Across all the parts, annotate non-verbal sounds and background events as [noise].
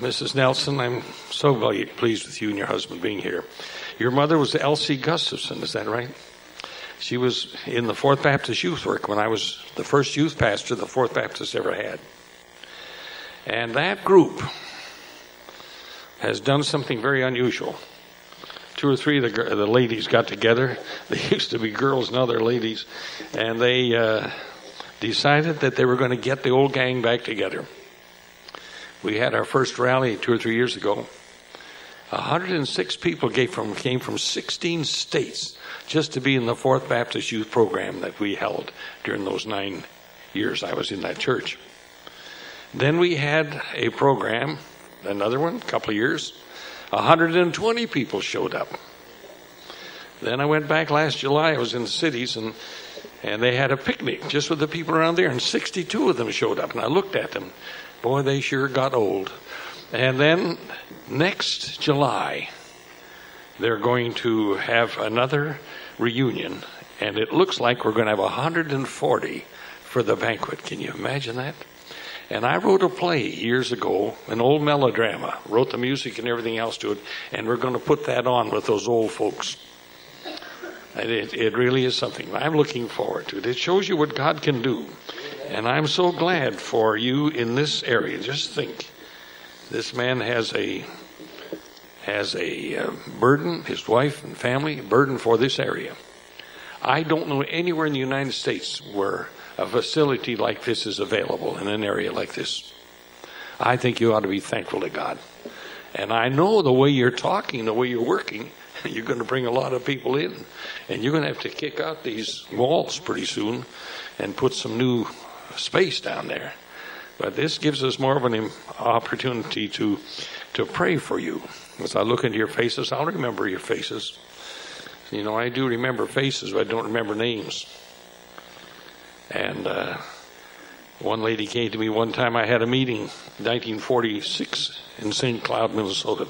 Mrs. Nelson, I'm so very pleased with you and your husband being here. Your mother was Elsie Gustafson, is that right? She was in the Fourth Baptist Youth Work when I was the first youth pastor the Fourth Baptist ever had. And that group has done something very unusual. Two or three of the, the ladies got together. [laughs] They used to be girls, now they're ladies. And they uh, decided that they were going to get the old gang back together. We had our first rally two or three years ago. 106 people from, came from 16 states just to be in the Fourth Baptist Youth Program that we held during those nine years I was in that church. Then we had a program, another one, a couple of years. 120 people showed up. Then I went back last July. I was in the cities and and they had a picnic just with the people around there, and 62 of them showed up. And I looked at them. Boy, they sure got old. And then next July, they're going to have another reunion, and it looks like we're going to have 140 for the banquet. Can you imagine that? And I wrote a play years ago, an old melodrama, wrote the music and everything else to it, and we're going to put that on with those old folks. It, it really is something I'm looking forward to. It shows you what God can do. And I'm so glad for you in this area. Just think, this man has a has a uh, burden, his wife and family, burden for this area. I don't know anywhere in the United States where a facility like this is available in an area like this. I think you ought to be thankful to God. And I know the way you're talking, the way you're working, [laughs] you're going to bring a lot of people in. And you're going to have to kick out these walls pretty soon and put some new space down there. But this gives us more of an opportunity to to pray for you. As I look into your faces, I'll remember your faces. You know, I do remember faces, but I don't remember names. And uh, one lady came to me one time. I had a meeting, 1946, in St. Cloud, Minnesota.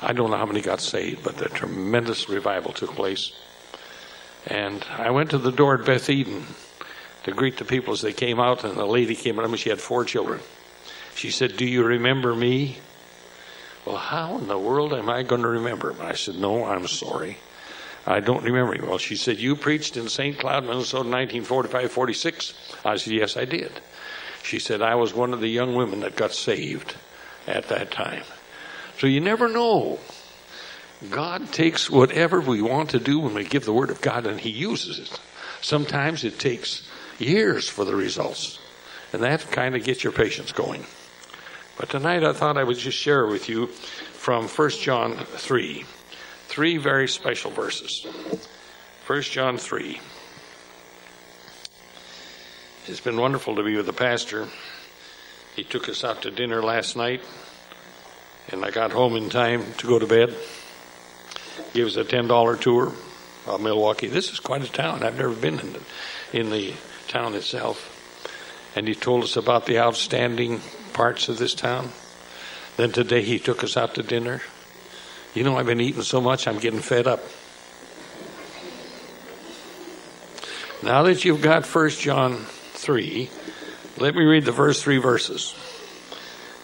I don't know how many got saved, but a tremendous revival took place. And I went to the door at Beth Eden to greet the people as they came out, and a lady came up. She had four children. She said, "Do you remember me?" Well, how in the world am I going to remember him? I said, No, I'm sorry. I don't remember you. Well, she said, You preached in St. Cloud, Minnesota, 1945 46. I said, Yes, I did. She said, I was one of the young women that got saved at that time. So you never know. God takes whatever we want to do when we give the Word of God and He uses it. Sometimes it takes years for the results. And that kind of gets your patience going. But tonight I thought I would just share with you from 1 John 3. Three very special verses. 1 John 3. It's been wonderful to be with the pastor. He took us out to dinner last night, and I got home in time to go to bed. Gave us a $10 tour of Milwaukee. This is quite a town. I've never been in the, in the town itself. And he told us about the outstanding parts of this town. Then today he took us out to dinner. You know, I've been eating so much, I'm getting fed up. Now that you've got 1 John 3, let me read the first three verses.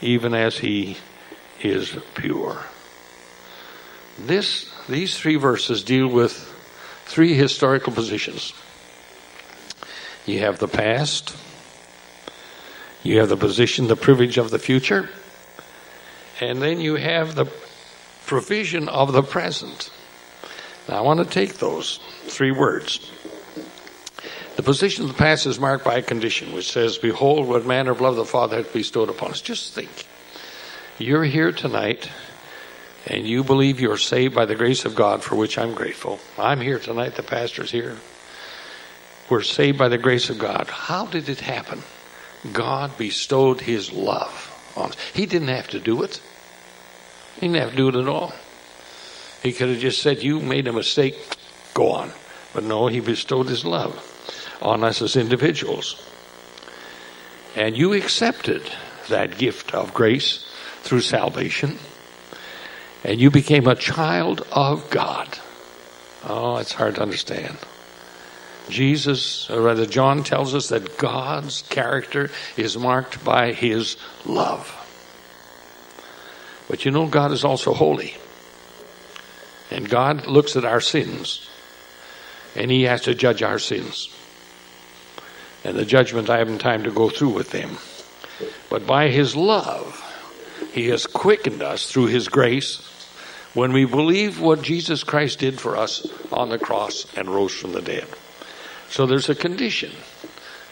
even as he is pure. This, these three verses deal with three historical positions. You have the past, you have the position, the privilege of the future, and then you have the provision of the present. Now, I want to take those three words. The position of the past is marked by a condition which says, Behold, what manner of love the Father hath bestowed upon us. Just think. You're here tonight, and you believe you're saved by the grace of God, for which I'm grateful. I'm here tonight, the pastor's here. We're saved by the grace of God. How did it happen? God bestowed his love on us. He didn't have to do it. He didn't have to do it at all. He could have just said, You made a mistake, go on. But no, he bestowed his love on us as individuals. And you accepted that gift of grace through salvation. And you became a child of God. Oh, it's hard to understand. Jesus, or rather, John tells us that God's character is marked by his love. But you know, God is also holy. And God looks at our sins, and he has to judge our sins. And the judgment I haven't time to go through with them. But by his love, he has quickened us through his grace when we believe what Jesus Christ did for us on the cross and rose from the dead. So there's a condition.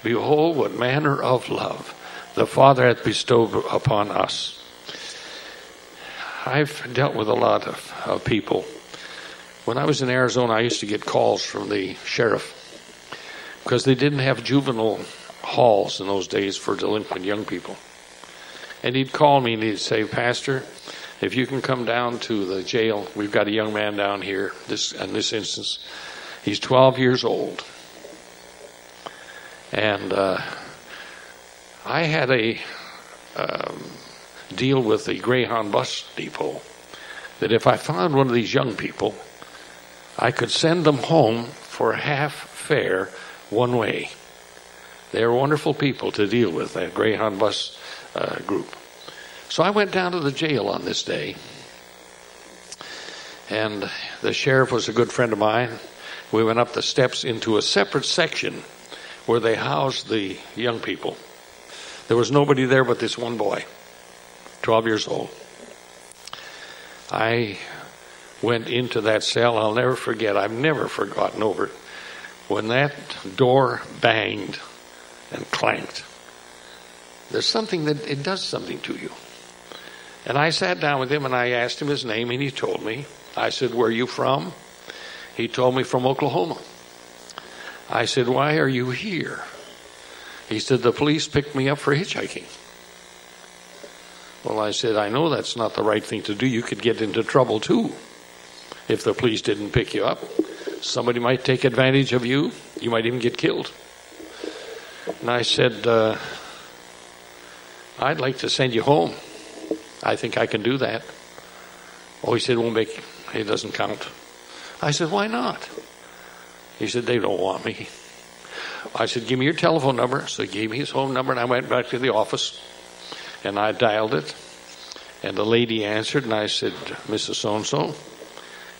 Behold, what manner of love the Father hath bestowed upon us. I've dealt with a lot of, of people. When I was in Arizona, I used to get calls from the sheriff because they didn't have juvenile halls in those days for delinquent young people. And he'd call me and he'd say, Pastor, if you can come down to the jail, we've got a young man down here. This in this instance, he's 12 years old, and uh, I had a um, deal with the Greyhound bus depot that if I found one of these young people, I could send them home for half fare one way. They're wonderful people to deal with, that Greyhound bus uh, group. So I went down to the jail on this day, and the sheriff was a good friend of mine. We went up the steps into a separate section where they housed the young people. There was nobody there but this one boy, 12 years old. I went into that cell. I'll never forget. I've never forgotten over. When that door banged and clanked, there's something that it does something to you. And I sat down with him and I asked him his name and he told me. I said, Where are you from? He told me from Oklahoma. I said, Why are you here? He said, The police picked me up for hitchhiking. Well, I said, I know that's not the right thing to do. You could get into trouble too if the police didn't pick you up. Somebody might take advantage of you. You might even get killed. And I said, uh, I'd like to send you home. I think I can do that. Oh, he said, won't make, it doesn't count. I said, why not? He said, they don't want me. I said, give me your telephone number. So he gave me his home number, and I went back to the office, and I dialed it. And the lady answered, and I said, Mrs. So-and-so,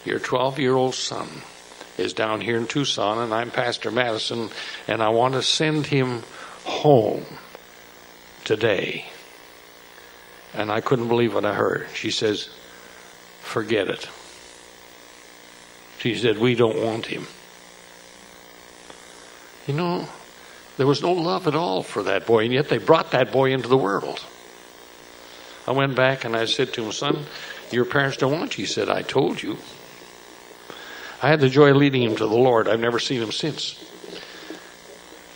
your 12-year-old son is down here in Tucson, and I'm Pastor Madison, and I want to send him home today. And I couldn't believe what I heard. She says, Forget it. She said, We don't want him. You know, there was no love at all for that boy, and yet they brought that boy into the world. I went back and I said to him, Son, your parents don't want you. He said, I told you. I had the joy of leading him to the Lord. I've never seen him since.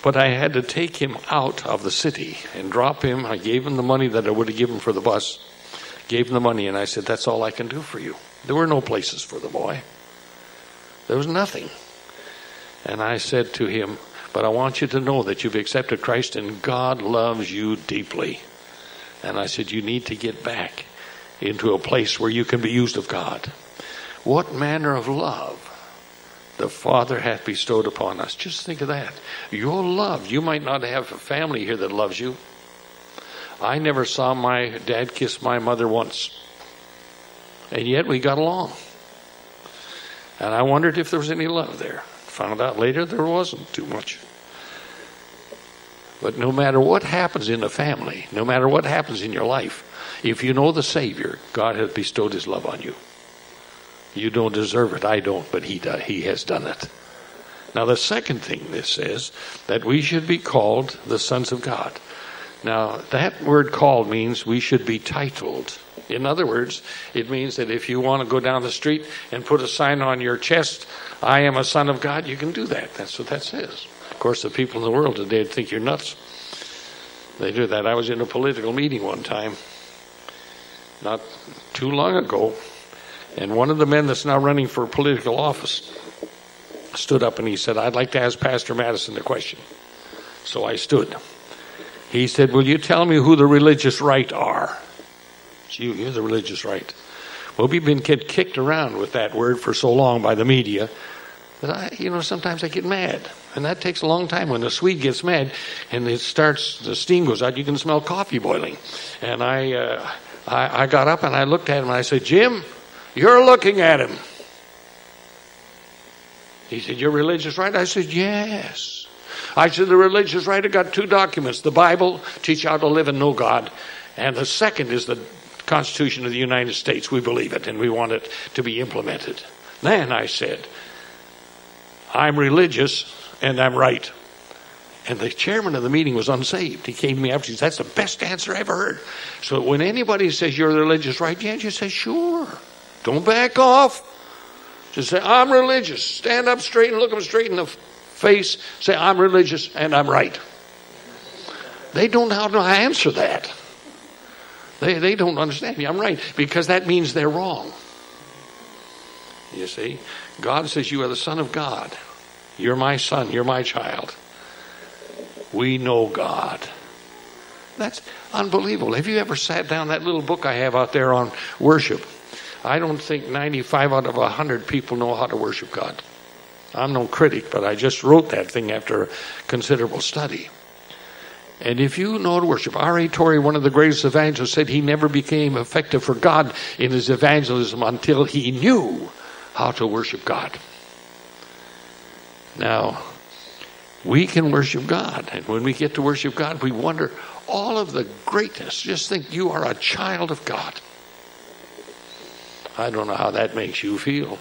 But I had to take him out of the city and drop him. I gave him the money that I would have given for the bus. Gave him the money, and I said, That's all I can do for you. There were no places for the boy, there was nothing. And I said to him, But I want you to know that you've accepted Christ and God loves you deeply. And I said, You need to get back into a place where you can be used of God. What manner of love the Father hath bestowed upon us. Just think of that. Your love. You might not have a family here that loves you. I never saw my dad kiss my mother once. And yet we got along. And I wondered if there was any love there. Found out later there wasn't too much. But no matter what happens in the family, no matter what happens in your life, if you know the Savior, God has bestowed His love on you. You don't deserve it. I don't, but he, does, he has done it. Now, the second thing this says that we should be called the sons of God. Now, that word called means we should be titled. In other words, it means that if you want to go down the street and put a sign on your chest, I am a son of God, you can do that. That's what that says. Of course, the people in the world today would think you're nuts. They do that. I was in a political meeting one time, not too long ago, and one of the men that's now running for political office stood up and he said, I'd like to ask Pastor Madison a question. So I stood. He said, Will you tell me who the religious right are? It's you, you're the religious right. Well, we've been kicked around with that word for so long by the media that I, you know, sometimes I get mad. And that takes a long time. When the Swede gets mad and it starts, the steam goes out, you can smell coffee boiling. And I, uh, I, I got up and I looked at him and I said, Jim, you're looking at him. He said, You're religious right? I said, Yes. I said, The religious right, I got two documents the Bible, teach how to live and know God, and the second is the Constitution of the United States. We believe it and we want it to be implemented. Then I said, I'm religious and I'm right. And the chairman of the meeting was unsaved. He came to me after. He said, That's the best answer I ever heard. So when anybody says you're religious, right? Yeah, you say, Sure. Don't back off. Just say, I'm religious. Stand up straight and look them straight in the face. Say, I'm religious and I'm right. They don't know how to answer that. They, they don't understand me. I'm right because that means they're wrong. You see? God says, You are the Son of God. You're my son. You're my child. We know God. That's unbelievable. Have you ever sat down that little book I have out there on worship? I don't think 95 out of 100 people know how to worship God. I'm no critic, but I just wrote that thing after considerable study. And if you know to worship, R.A. Torrey, one of the greatest evangelists, said he never became effective for God in his evangelism until he knew how to worship God. Now, we can worship God. And when we get to worship God, we wonder all of the greatness. Just think you are a child of God. I don't know how that makes you feel.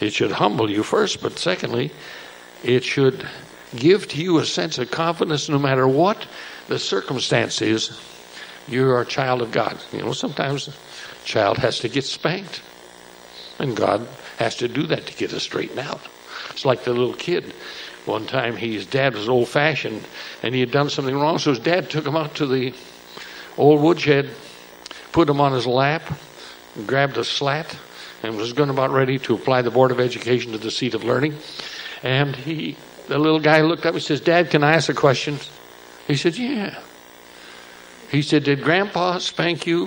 It should humble you first, but secondly, it should give to you a sense of confidence no matter what the circumstance is. You're a child of God. You know, sometimes a child has to get spanked, and God has to do that to get us straightened out. It's like the little kid. One time, his dad was old fashioned, and he had done something wrong, so his dad took him out to the old woodshed, put him on his lap, grabbed a slat and was going about ready to apply the Board of Education to the seat of learning. And he, the little guy looked up and says, Dad, can I ask a question? He said, Yeah. He said, Did Grandpa spank you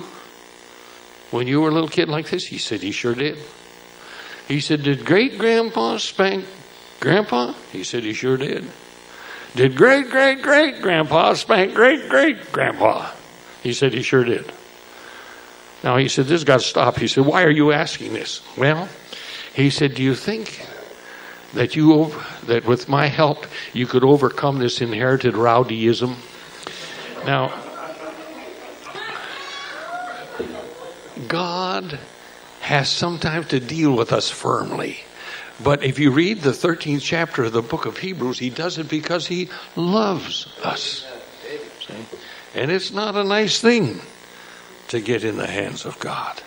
when you were a little kid like this? He said, He sure did. He said, Did great grandpa spank Grandpa? He said, He sure did. Did great great great grandpa spank great great grandpa? He said, He sure did. Now he said, This has got to stop. He said, Why are you asking this? Well, he said, Do you think that you that with my help you could overcome this inherited rowdyism? Now God has sometimes to deal with us firmly. But if you read the 13th chapter of the book of Hebrews, he does it because he loves us. See? And it's not a nice thing to get in the hands of God.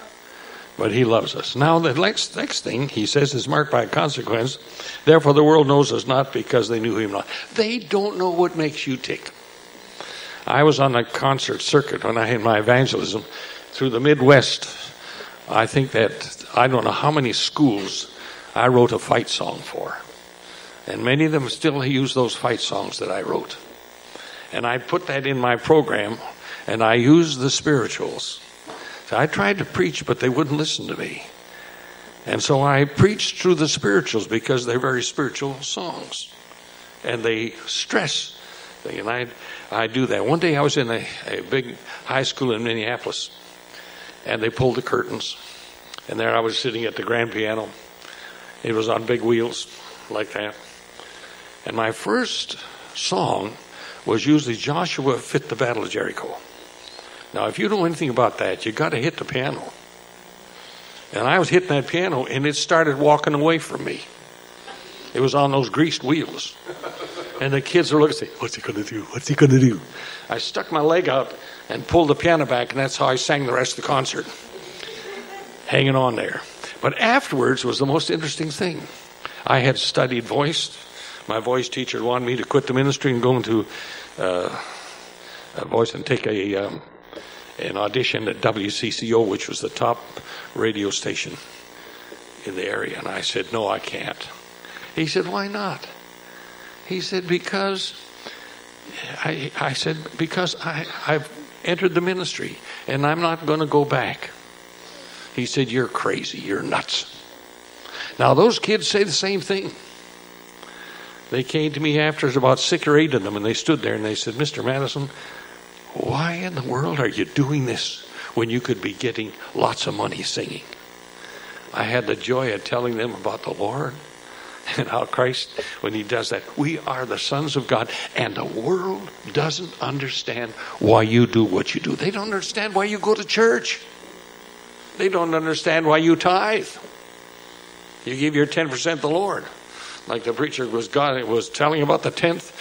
But he loves us. Now, the next, next thing he says is marked by consequence. Therefore, the world knows us not because they knew him not. They don't know what makes you tick. I was on a concert circuit when I had my evangelism through the Midwest. I think that I don't know how many schools I wrote a fight song for. And many of them still use those fight songs that I wrote. And I put that in my program and I used the spirituals. So I tried to preach, but they wouldn't listen to me. And so I preached through the spirituals because they're very spiritual songs. And they stress. And I, I do that. One day I was in a, a big high school in Minneapolis, and they pulled the curtains. And there I was sitting at the grand piano. It was on big wheels like that. And my first song was usually Joshua Fit the Battle of Jericho. Now, if you know anything about that, you got to hit the piano. And I was hitting that piano, and it started walking away from me. It was on those greased wheels. And the kids were looking, at me, What's he going to do? What's he going to do? I stuck my leg out and pulled the piano back, and that's how I sang the rest of the concert. Hanging on there. But afterwards was the most interesting thing. I had studied voice. My voice teacher wanted me to quit the ministry and go into uh, voice and take a um, and auditioned at WCCO, which was the top radio station in the area. And I said, No, I can't. He said, Why not? He said, Because I, I said, Because I, I've entered the ministry and I'm not going to go back. He said, You're crazy. You're nuts. Now, those kids say the same thing. They came to me after, about six or eight of them, and they stood there and they said, Mr. Madison, why in the world are you doing this when you could be getting lots of money singing? I had the joy of telling them about the Lord and how Christ, when He does that, we are the sons of God, and the world doesn't understand why you do what you do. They don't understand why you go to church. They don't understand why you tithe. You give your 10% to the Lord. Like the preacher was God was telling about the tenth,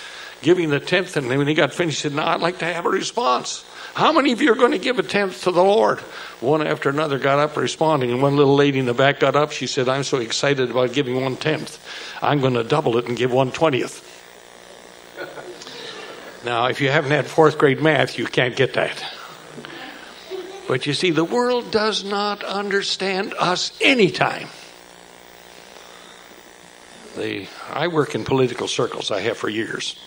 giving the tenth, and when he got finished, he said, Now I'd like to have a response. How many of you are going to give a tenth to the Lord? One after another got up responding, and one little lady in the back got up. She said, I'm so excited about giving one tenth. I'm going to double it and give one twentieth. Now, if you haven't had fourth grade math, you can't get that. But you see, the world does not understand us anytime. The, I work in political circles, I have for years.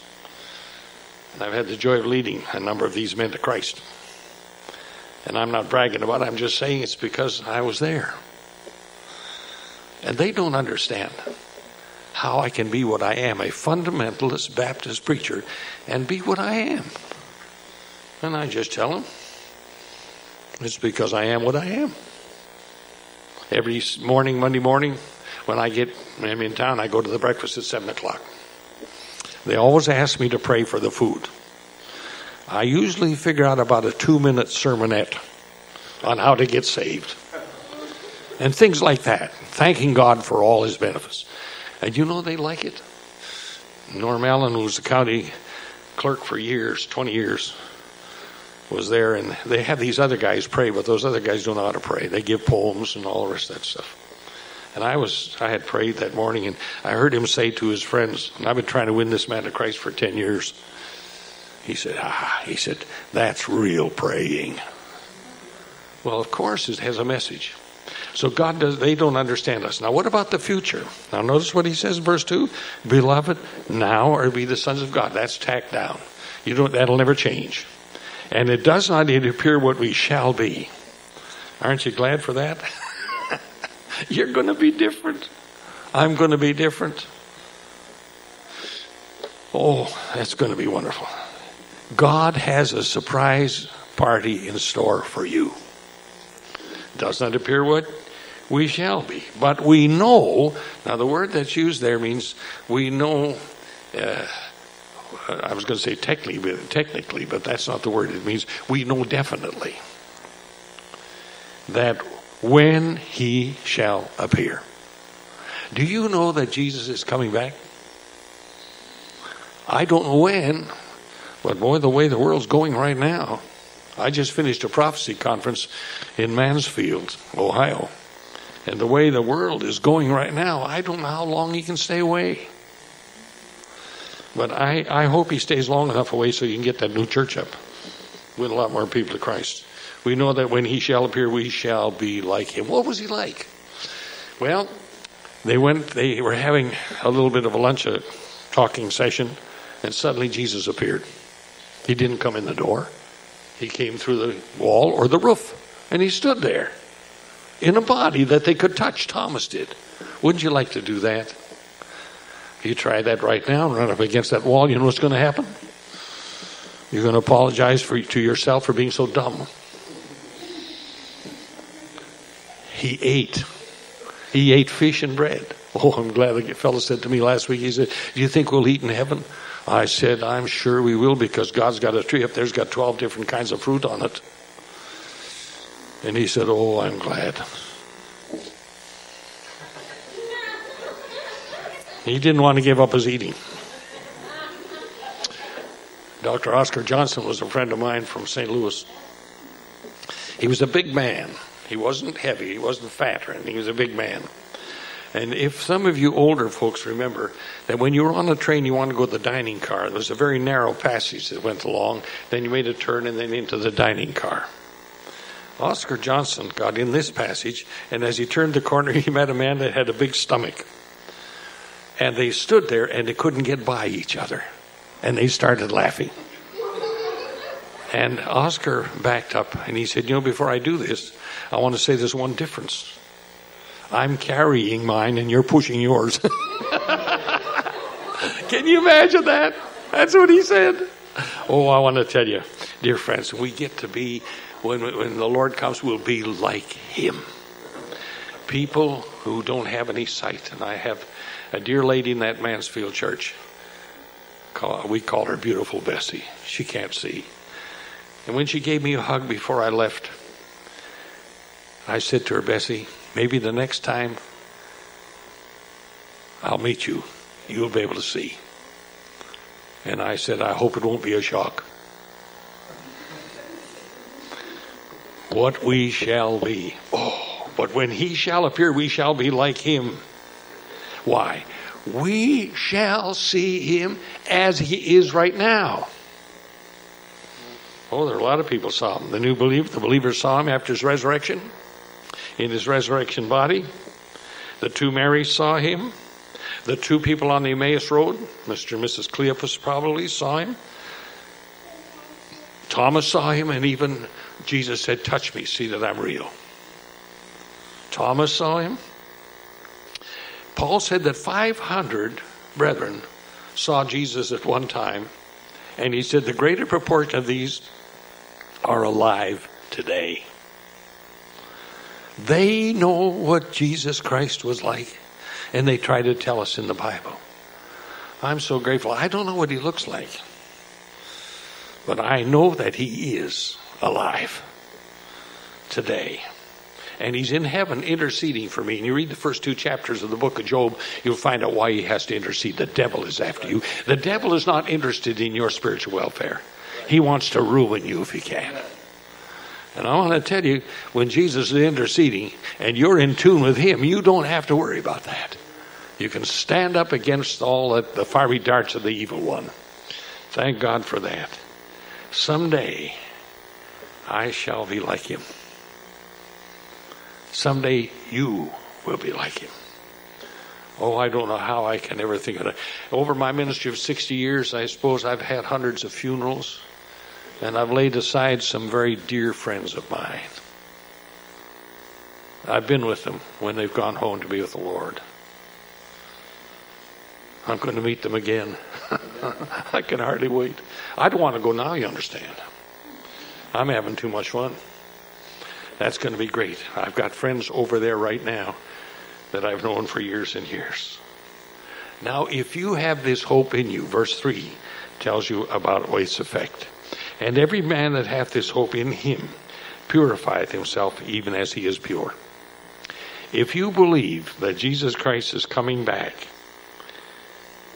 I've had the joy of leading a number of these men to Christ. And I'm not bragging about it, I'm just saying it's because I was there. And they don't understand how I can be what I am, a fundamentalist Baptist preacher, and be what I am. And I just tell them it's because I am what I am. Every morning, Monday morning, when I get I'm in town, I go to the breakfast at seven o'clock. They always ask me to pray for the food. I usually figure out about a two minute sermonette on how to get saved. And things like that, thanking God for all his benefits. And you know they like it. Norm Allen, who was the county clerk for years, 20 years, was there, and they have these other guys pray, but those other guys don't know how to pray. They give poems and all the rest of that stuff. And I was, I had prayed that morning, and I heard him say to his friends, I've been trying to win this man to Christ for 10 years. He said, ah, he said, that's real praying. Well, of course, it has a message. So God does, they don't understand us. Now, what about the future? Now, notice what he says in verse 2 Beloved, now are we the sons of God. That's tacked down. You don't, that'll never change. And it does not appear what we shall be. Aren't you glad for that? [laughs] [laughs] You're going to be different. I'm going to be different. Oh, that's going to be wonderful. God has a surprise party in store for you. Does not appear what we shall be, but we know. Now, the word that's used there means we know. Uh, I was going to say technically, but technically, but that's not the word. It means we know definitely that when he shall appear. Do you know that Jesus is coming back? I don't know when, but boy, the way the world's going right now. I just finished a prophecy conference in Mansfield, Ohio. And the way the world is going right now, I don't know how long he can stay away. But I, I hope he stays long enough away so you can get that new church up. Win a lot more people to Christ. We know that when he shall appear, we shall be like him. What was he like? Well, they went, they were having a little bit of a lunch, a talking session, and suddenly Jesus appeared. He didn't come in the door, he came through the wall or the roof, and he stood there in a body that they could touch. Thomas did. Wouldn't you like to do that? You try that right now and run up against that wall, you know what's going to happen? You're going to apologize for, to yourself for being so dumb. He ate. He ate fish and bread. [laughs] Oh, I'm glad the fellow said to me last week, he said, Do you think we'll eat in heaven? I said, I'm sure we will because God's got a tree up there's got 12 different kinds of fruit on it. And he said, Oh, I'm glad. He didn't want to give up his eating. Dr. Oscar Johnson was a friend of mine from St. Louis. He was a big man. He wasn't heavy, he wasn't fat or anything, he was a big man. And if some of you older folks remember that when you were on a train, you wanted to go to the dining car, there was a very narrow passage that went along, then you made a turn and then into the dining car. Oscar Johnson got in this passage, and as he turned the corner, [laughs] he met a man that had a big stomach. And they stood there and they couldn't get by each other. And they started laughing. And Oscar backed up and he said, You know, before I do this, I want to say there's one difference. I'm carrying mine and you're pushing yours. [laughs] Can you imagine that? That's what he said. Oh, I want to tell you, dear friends, we get to be, when, when the Lord comes, we'll be like him. People who don't have any sight. And I have a dear lady in that Mansfield church. We call her Beautiful Bessie. She can't see. And when she gave me a hug before I left, I said to her, Bessie, maybe the next time I'll meet you, you'll be able to see. And I said, I hope it won't be a shock. What we shall be. Oh, but when he shall appear, we shall be like him. Why? We shall see him as he is right now. Oh, there are a lot of people saw him. The new believer, the believers saw him after his resurrection, in his resurrection body. The two Marys saw him. The two people on the Emmaus Road, Mr. and Mrs. Cleopas probably saw him. Thomas saw him, and even Jesus said, Touch me, see that I'm real. Thomas saw him. Paul said that 500 brethren saw Jesus at one time, and he said the greater proportion of these are alive today. They know what Jesus Christ was like, and they try to tell us in the Bible. I'm so grateful. I don't know what he looks like, but I know that he is alive today. And he's in heaven interceding for me. And you read the first two chapters of the book of Job, you'll find out why he has to intercede. The devil is after you. The devil is not interested in your spiritual welfare. He wants to ruin you if he can. And I want to tell you, when Jesus is interceding and you're in tune with him, you don't have to worry about that. You can stand up against all the, the fiery darts of the evil one. Thank God for that. Someday, I shall be like him. Someday, you will be like him. Oh, I don't know how I can ever think of it. Over my ministry of 60 years, I suppose I've had hundreds of funerals. And I've laid aside some very dear friends of mine. I've been with them when they've gone home to be with the Lord. I'm going to meet them again. [laughs] I can hardly wait. I don't want to go now, you understand. I'm having too much fun. That's going to be great. I've got friends over there right now that I've known for years and years. Now, if you have this hope in you, verse 3 tells you about its effect. And every man that hath this hope in him purifieth himself even as he is pure. If you believe that Jesus Christ is coming back,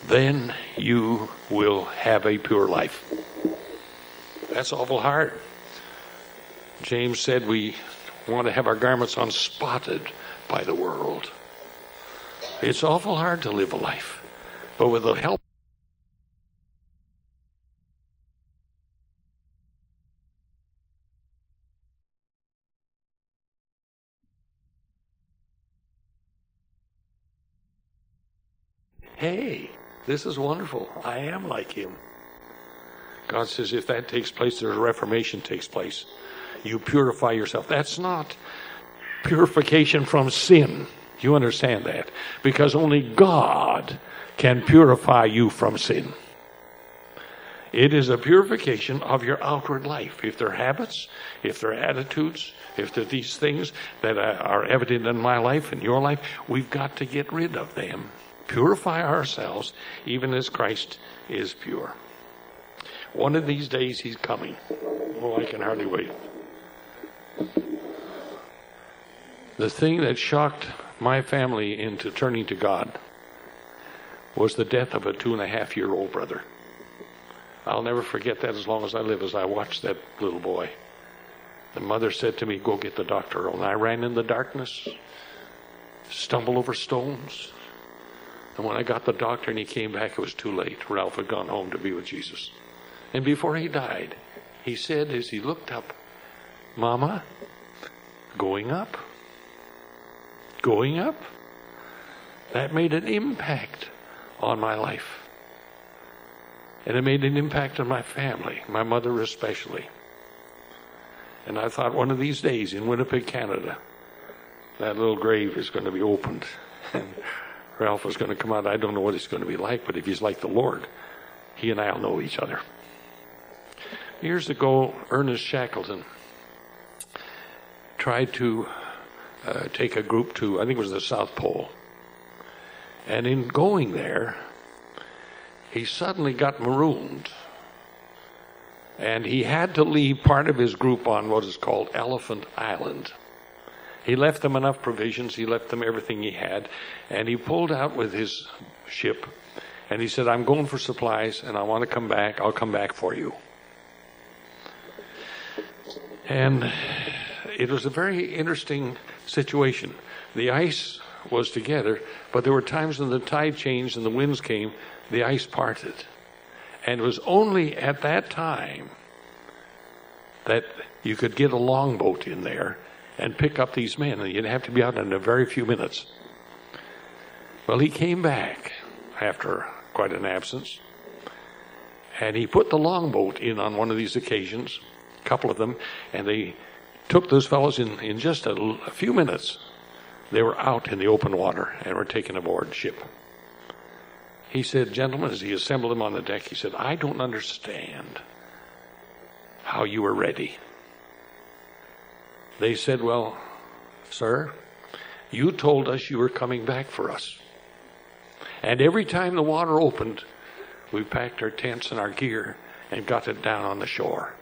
then you will have a pure life. That's awful hard. James said we want to have our garments unspotted by the world. It's awful hard to live a life, but with the help this is wonderful. I am like him. God says if that takes place, there's a reformation takes place. You purify yourself. That's not purification from sin. You understand that? Because only God can purify you from sin. It is a purification of your outward life. If they're habits, if they're attitudes, if they're these things that are evident in my life and your life, we've got to get rid of them purify ourselves even as Christ is pure. One of these days he's coming. Oh, I can hardly wait. The thing that shocked my family into turning to God was the death of a two and a half year old brother. I'll never forget that as long as I live as I watched that little boy. The mother said to me, Go get the doctor. And I ran in the darkness, stumbled over stones, and when I got the doctor and he came back, it was too late. Ralph had gone home to be with Jesus. And before he died, he said as he looked up, Mama, going up. Going up. That made an impact on my life. And it made an impact on my family, my mother especially. And I thought one of these days in Winnipeg, Canada, that little grave is going to be opened. [laughs] Ralph is going to come out. I don't know what it's going to be like, but if he's like the Lord, he and I will know each other. Years ago, Ernest Shackleton tried to uh, take a group to, I think it was the South Pole. And in going there, he suddenly got marooned. And he had to leave part of his group on what is called Elephant Island. He left them enough provisions, he left them everything he had, and he pulled out with his ship and he said, I'm going for supplies and I want to come back. I'll come back for you. And it was a very interesting situation. The ice was together, but there were times when the tide changed and the winds came, the ice parted. And it was only at that time that you could get a longboat in there and pick up these men, and you'd have to be out in a very few minutes. Well, he came back after quite an absence, and he put the longboat in on one of these occasions, a couple of them, and they took those fellows in, in just a, a few minutes. They were out in the open water and were taken aboard ship. He said, Gentlemen, as he assembled them on the deck, he said, I don't understand how you were ready. They said, Well, sir, you told us you were coming back for us. And every time the water opened, we packed our tents and our gear and got it down on the shore.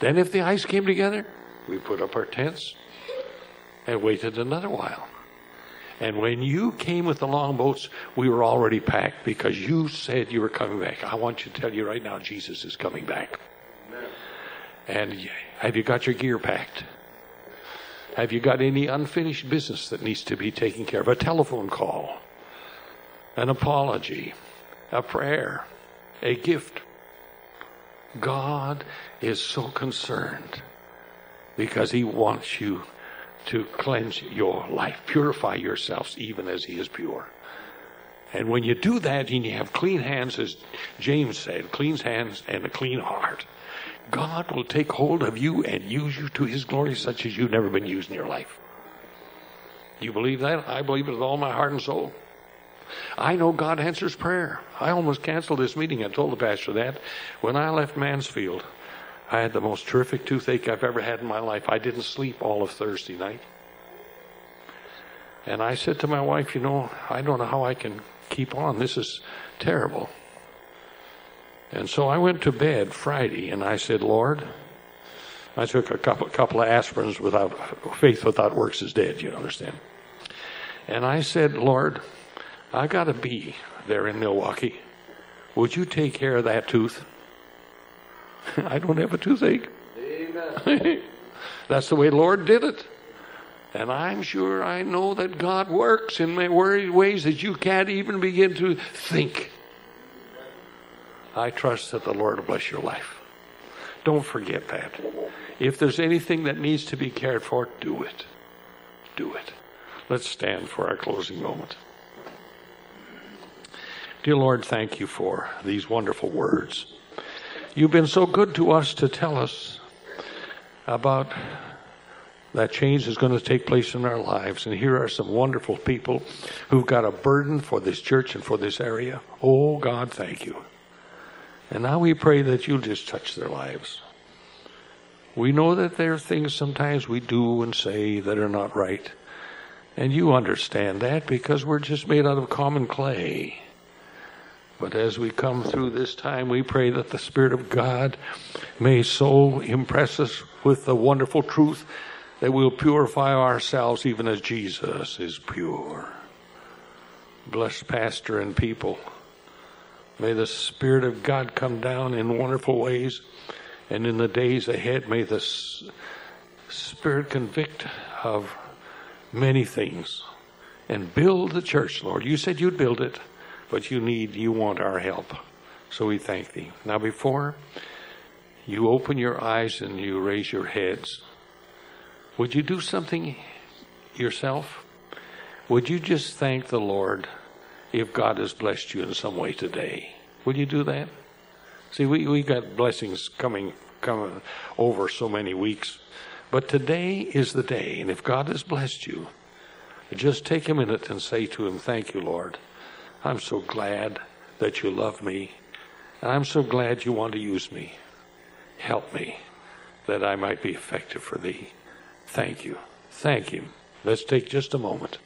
Then, if the ice came together, we put up our tents and waited another while. And when you came with the longboats, we were already packed because you said you were coming back. I want you to tell you right now, Jesus is coming back. And have you got your gear packed? Have you got any unfinished business that needs to be taken care of? A telephone call, an apology, a prayer, a gift. God is so concerned because He wants you to cleanse your life, purify yourselves even as He is pure. And when you do that and you have clean hands, as James said, clean hands and a clean heart, God will take hold of you and use you to His glory such as you've never been used in your life. You believe that? I believe it with all my heart and soul. I know God answers prayer. I almost canceled this meeting. I told the pastor that. When I left Mansfield, I had the most terrific toothache I've ever had in my life. I didn't sleep all of Thursday night. And I said to my wife, you know, I don't know how I can keep on. This is terrible. And so I went to bed Friday and I said, Lord, I took a couple, couple of aspirins without faith without works is dead, you understand. And I said, Lord, I got a bee there in Milwaukee. Would you take care of that tooth? [laughs] I don't have a toothache. Amen. [laughs] That's the way Lord did it. And I'm sure I know that God works in ways that you can't even begin to think. I trust that the Lord will bless your life. Don't forget that. If there's anything that needs to be cared for, do it. Do it. Let's stand for our closing moment. Dear Lord, thank you for these wonderful words. You've been so good to us to tell us about that change is going to take place in our lives. And here are some wonderful people who've got a burden for this church and for this area. Oh, God, thank you. And now we pray that you'll just touch their lives. We know that there are things sometimes we do and say that are not right. And you understand that because we're just made out of common clay. But as we come through this time, we pray that the Spirit of God may so impress us with the wonderful truth that we'll purify ourselves even as Jesus is pure. Bless pastor and people. May the Spirit of God come down in wonderful ways. And in the days ahead, may the Spirit convict of many things and build the church, Lord. You said you'd build it, but you need, you want our help. So we thank thee. Now, before you open your eyes and you raise your heads, Would you do something yourself? Would you just thank the Lord if God has blessed you in some way today? Would you do that? See, we, we got blessings coming, coming over so many weeks. But today is the day, and if God has blessed you, just take a minute and say to Him, Thank you, Lord. I'm so glad that you love me, and I'm so glad you want to use me. Help me that I might be effective for Thee. Thank you. Thank Him. Let's take just a moment.